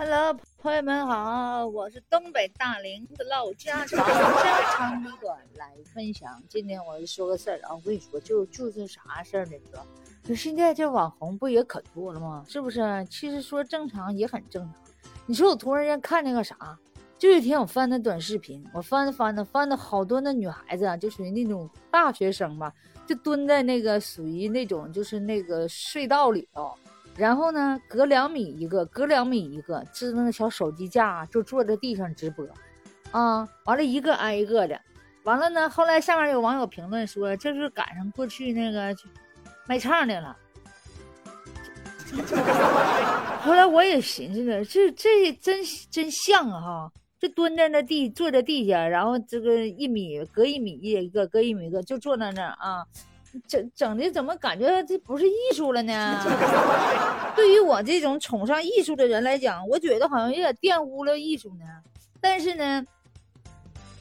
Hello，朋友们好，我是东北大林的唠家常，家，长里短来分享。今天我说个事儿啊，我跟你说，就就是啥事儿呢？哥？就现在这网红不也可多了吗？是不是？其实说正常也很正常。你说我突然间看那个啥，就一天我翻那短视频，我翻着翻着翻的好多那女孩子啊，就属于那种大学生吧，就蹲在那个属于那种就是那个隧道里头。然后呢，隔两米一个，隔两米一个，支那个小手机架，就坐在地上直播，啊，完了一个挨一个的，完了呢，后来下面有网友评论说，这是赶上过去那个卖唱的了。后来我也寻思着，这这真真像啊哈，就蹲在那地，坐在地下，然后这个一米隔一米一个，隔一米一个，就坐在那啊。整整的怎么感觉这不是艺术了呢？对于我这种崇尚艺术的人来讲，我觉得好像有点玷污了艺术呢。但是呢，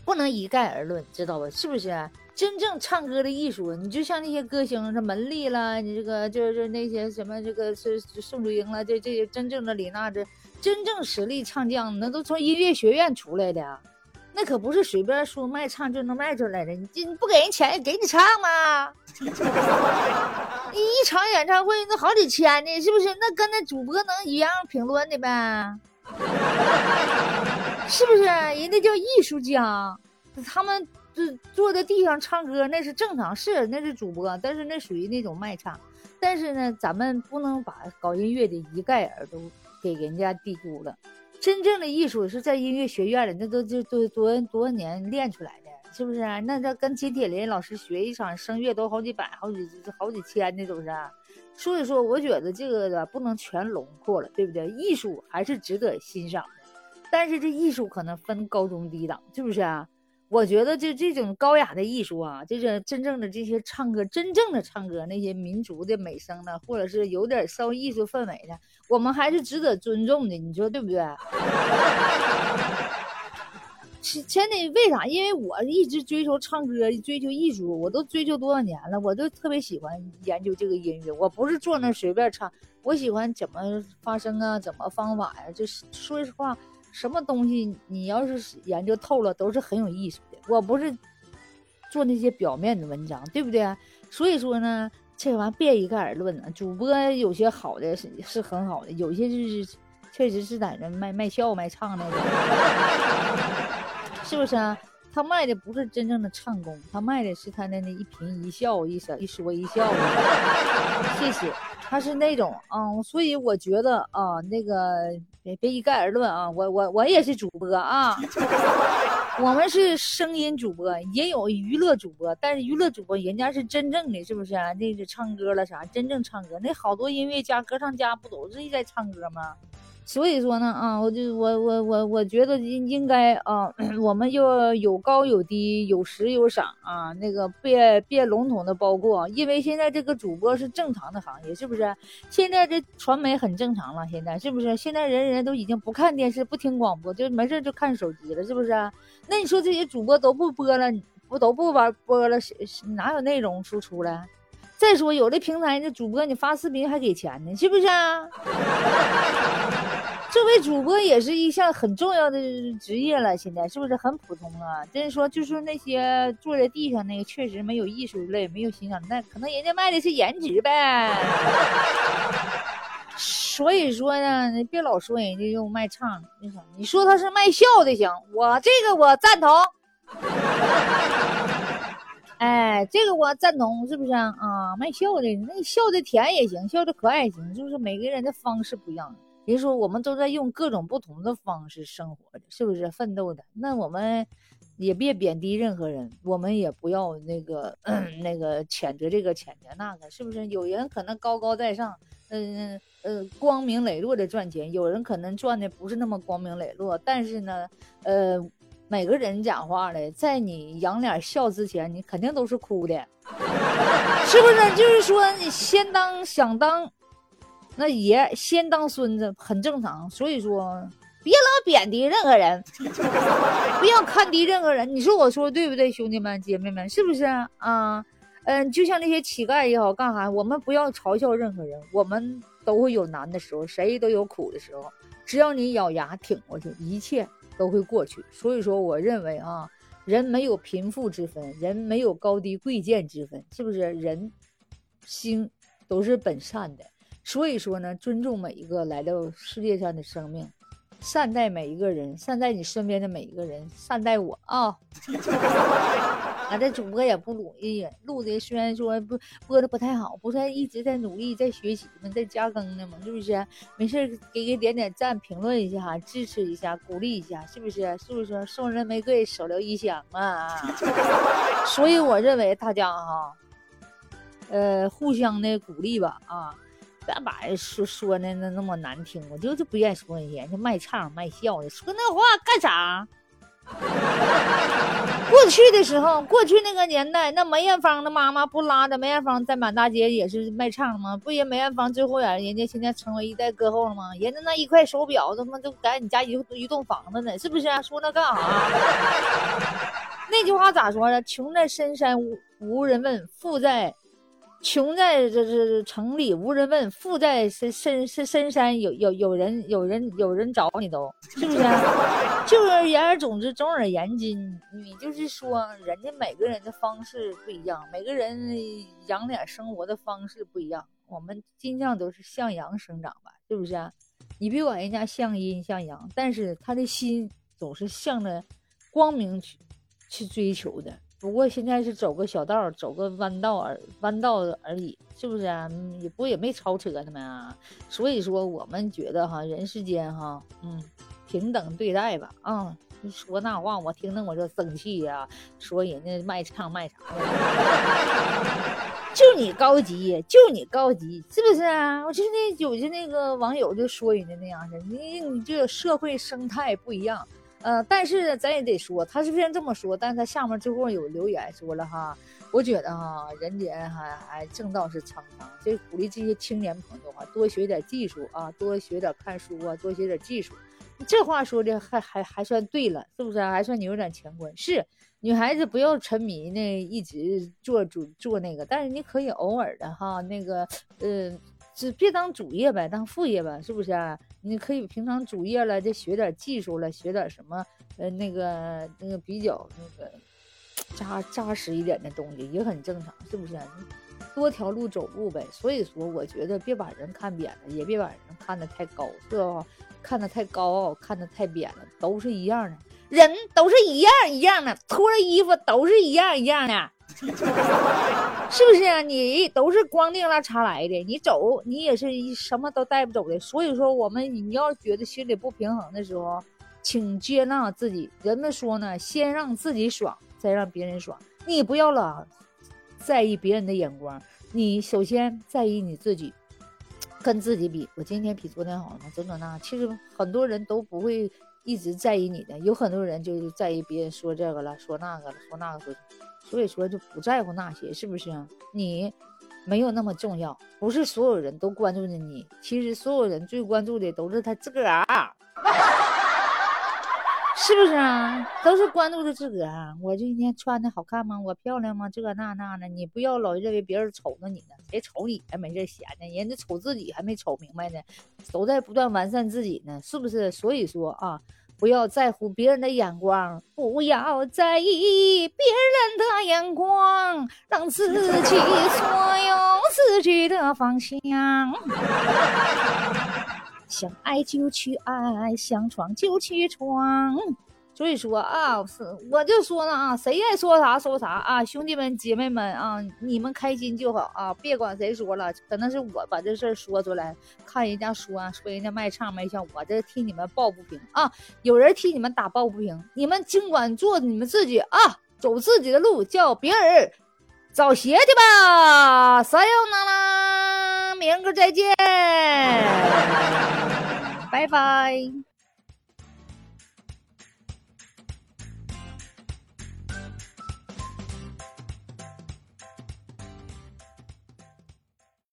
不能一概而论，知道吧？是不是？真正唱歌的艺术，你就像那些歌星，什么门丽啦，你这个就是那些什么这个是宋祖英啦，这这些真正的李娜这真正实力唱将，那都从音乐学院出来的。那可不是随便说卖唱就能卖出来的，你这不给人钱，给你唱吗？你一场演唱会那好几千呢，是不是？那跟那主播能一样评论的呗？是不是？人家叫艺术家，他们坐坐在地上唱歌那是正常，是那是主播，但是那属于那种卖唱。但是呢，咱们不能把搞音乐的一概而都给人家低估了。真正的艺术是在音乐学院里，那都就多多多年练出来的，是不是？那他跟金铁霖老师学一场声乐都好几百、好几好几千的，都是。所以说，我觉得这个不能全笼括了，对不对？艺术还是值得欣赏的，但是这艺术可能分高中低档，是不是啊？我觉得就这种高雅的艺术啊，就是真正的这些唱歌，真正的唱歌那些民族的美声的，或者是有点稍微艺术氛围的，我们还是值得尊重的，你说对不对？前得为啥？因为我一直追求唱歌，追求艺术，我都追求多少年了，我都特别喜欢研究这个音乐。我不是坐那随便唱，我喜欢怎么发声啊，怎么方法呀？就是说实话。什么东西你要是研究透了，都是很有意思的。我不是做那些表面的文章，对不对？所以说呢，这玩意别一概而论了。主播有些好的是是很好的，有些就是确实是在那卖卖笑卖唱那种，是不是啊？他卖的不是真正的唱功，他卖的是他的那一颦一笑一说一说一笑。谢谢。他是那种，嗯，所以我觉得啊，那个别别一概而论啊，我我我也是主播啊，我们是声音主播，也有娱乐主播，但是娱乐主播人家是真正的，是不是啊？那个唱歌了啥，真正唱歌，那好多音乐家、歌唱家不都是在唱歌吗？所以说呢，啊，我就我我我我觉得应应该啊，我们就有高有低，有时有赏啊，那个别别笼统的包括，因为现在这个主播是正常的行业，是不是？现在这传媒很正常了，现在是不是？现在人人都已经不看电视，不听广播，就没事就看手机了，是不是？那你说这些主播都不播了，不都不玩播了，哪有内容输出了？再说有的平台那主播你发视频还给钱呢，是不是啊？作为主播也是一项很重要的职业了，现在是不是很普通啊？真是说，就是那些坐在地上那个，确实没有艺术类，没有欣赏，那可能人家卖的是颜值呗。所以说呢，别老说人家又卖唱，你说他是卖笑的行，我这个我赞同。哎，这个我赞同，是不是啊？啊，卖笑的，那笑的甜也行，笑的可爱也行，就是每个人的方式不一样。人说我们都在用各种不同的方式生活着，是不是奋斗的？那我们也别贬低任何人，我们也不要那个 那个谴责这个谴责那个，是不是？有人可能高高在上，嗯呃光明磊落的赚钱，有人可能赚的不是那么光明磊落，但是呢，呃。每个人讲话的，在你仰脸笑之前，你肯定都是哭的，是不是？就是说，你先当想当那爷，先当孙子，很正常。所以说，别老贬低任何人，不要看低任何人。你说我说对不对，兄弟们、姐妹们，是不是啊？嗯，就像那些乞丐也好，干啥？我们不要嘲笑任何人，我们都会有难的时候，谁都有苦的时候。只要你咬牙挺过去，一切都会过去。所以说，我认为啊，人没有贫富之分，人没有高低贵贱之分，是不是？人心都是本善的。所以说呢，尊重每一个来到世界上的生命。善待每一个人，善待你身边的每一个人，善待我啊！俺 这主播也不容易，录的虽然说不播的不太好，不是一直在努力在学习嘛，在加更呢嘛，是不是？没事给给点点赞，评论一下，支持一下，鼓励一下，是不是？是不是？送人玫瑰，手留余香啊！所以我认为大家哈，呃，互相的鼓励吧啊！别把说说的那那么难听，我就是不愿意说人家卖唱卖笑的，说那话干啥？过去的时候，过去那个年代，那梅艳芳的妈妈不拉着梅艳芳在满大街也是卖唱吗？不也梅艳芳最后呀，人家现在成为一代歌后了吗？人家那一块手表，他妈都改你家一一栋房子呢，是不是？说那干啥？那句话咋说的？穷在深山无无人问，富在。穷在这这城里无人问，富在深深深深山有有有人有人有人找你都是不是？就是言而总之，总而言之，你就是说，人家每个人的方式不一样，每个人养脸生活的方式不一样。我们尽量都是向阳生长吧，是不是？你别管人家向阴向阳，但是他的心总是向着光明去去追求的。不过现在是走个小道，走个弯道而弯道而已，是不是啊？也不也没超车呢嘛。所以说，我们觉得哈，人世间哈，嗯，平等对待吧。啊，你说那话我听着我就生气呀。说人家卖唱卖啥的，就你高级，就你高级，是不是啊？我就那有些那个网友就说人家那样式，你你这社会生态不一样。呃，但是咱也得说，他虽然这么说，但是他下面最后有留言说了哈，我觉得哈，人间还还正道是沧桑，所以鼓励这些青年朋友啊，多学点技术啊，多学点看书啊，多学点技术。这话说的还还还算对了，是不是？还算你有点乾坤。是女孩子不要沉迷那，一直做主做那个，但是你可以偶尔的哈，那个呃。只别当主业呗，当副业呗，是不是？你可以平常主业了，就学点技术了，学点什么，呃，那个那个比较那个扎扎实一点的东西也很正常，是不是？多条路走路呗。所以说，我觉得别把人看扁了，也别把人看得太高，是吧？看得太高傲，看得太扁了，都是一样的，人都是一样一样的，脱了衣服都是一样一样的。是不是啊？你都是光腚拉碴来的，你走你也是一什么都带不走的。所以说，我们你要觉得心里不平衡的时候，请接纳自己。人们说呢，先让自己爽，再让别人爽。你不要老在意别人的眼光，你首先在意你自己，跟自己比。我今天比昨天好了吗？怎么那？其实很多人都不会一直在意你的，有很多人就是在意别人说这个了，说那个了，说那个说。所以说就不在乎那些，是不是？你没有那么重要，不是所有人都关注着你。其实所有人最关注的都是他自个儿，是不是啊？都是关注着自个儿。我今天穿的好看吗？我漂亮吗？这那那的，你不要老认为别人瞅着你呢，谁瞅你还没事闲呢？人家瞅自己还没瞅明白呢，都在不断完善自己呢，是不是？所以说啊。不要在乎别人的眼光，不要在意别人的眼光，让自己所有自己的方向。想爱就去爱，想闯就去闯。所以说啊，是我就说了啊，谁爱说啥说啥啊，兄弟们姐妹们啊，你们开心就好啊，别管谁说了，可能是我把这事儿说出来，看人家说，说人家卖唱卖相，我这替你们抱不平啊，有人替你们打抱不平，你们尽管做你们自己啊，走自己的路，叫别人找鞋去吧，撒由那拉，明个再见，拜拜。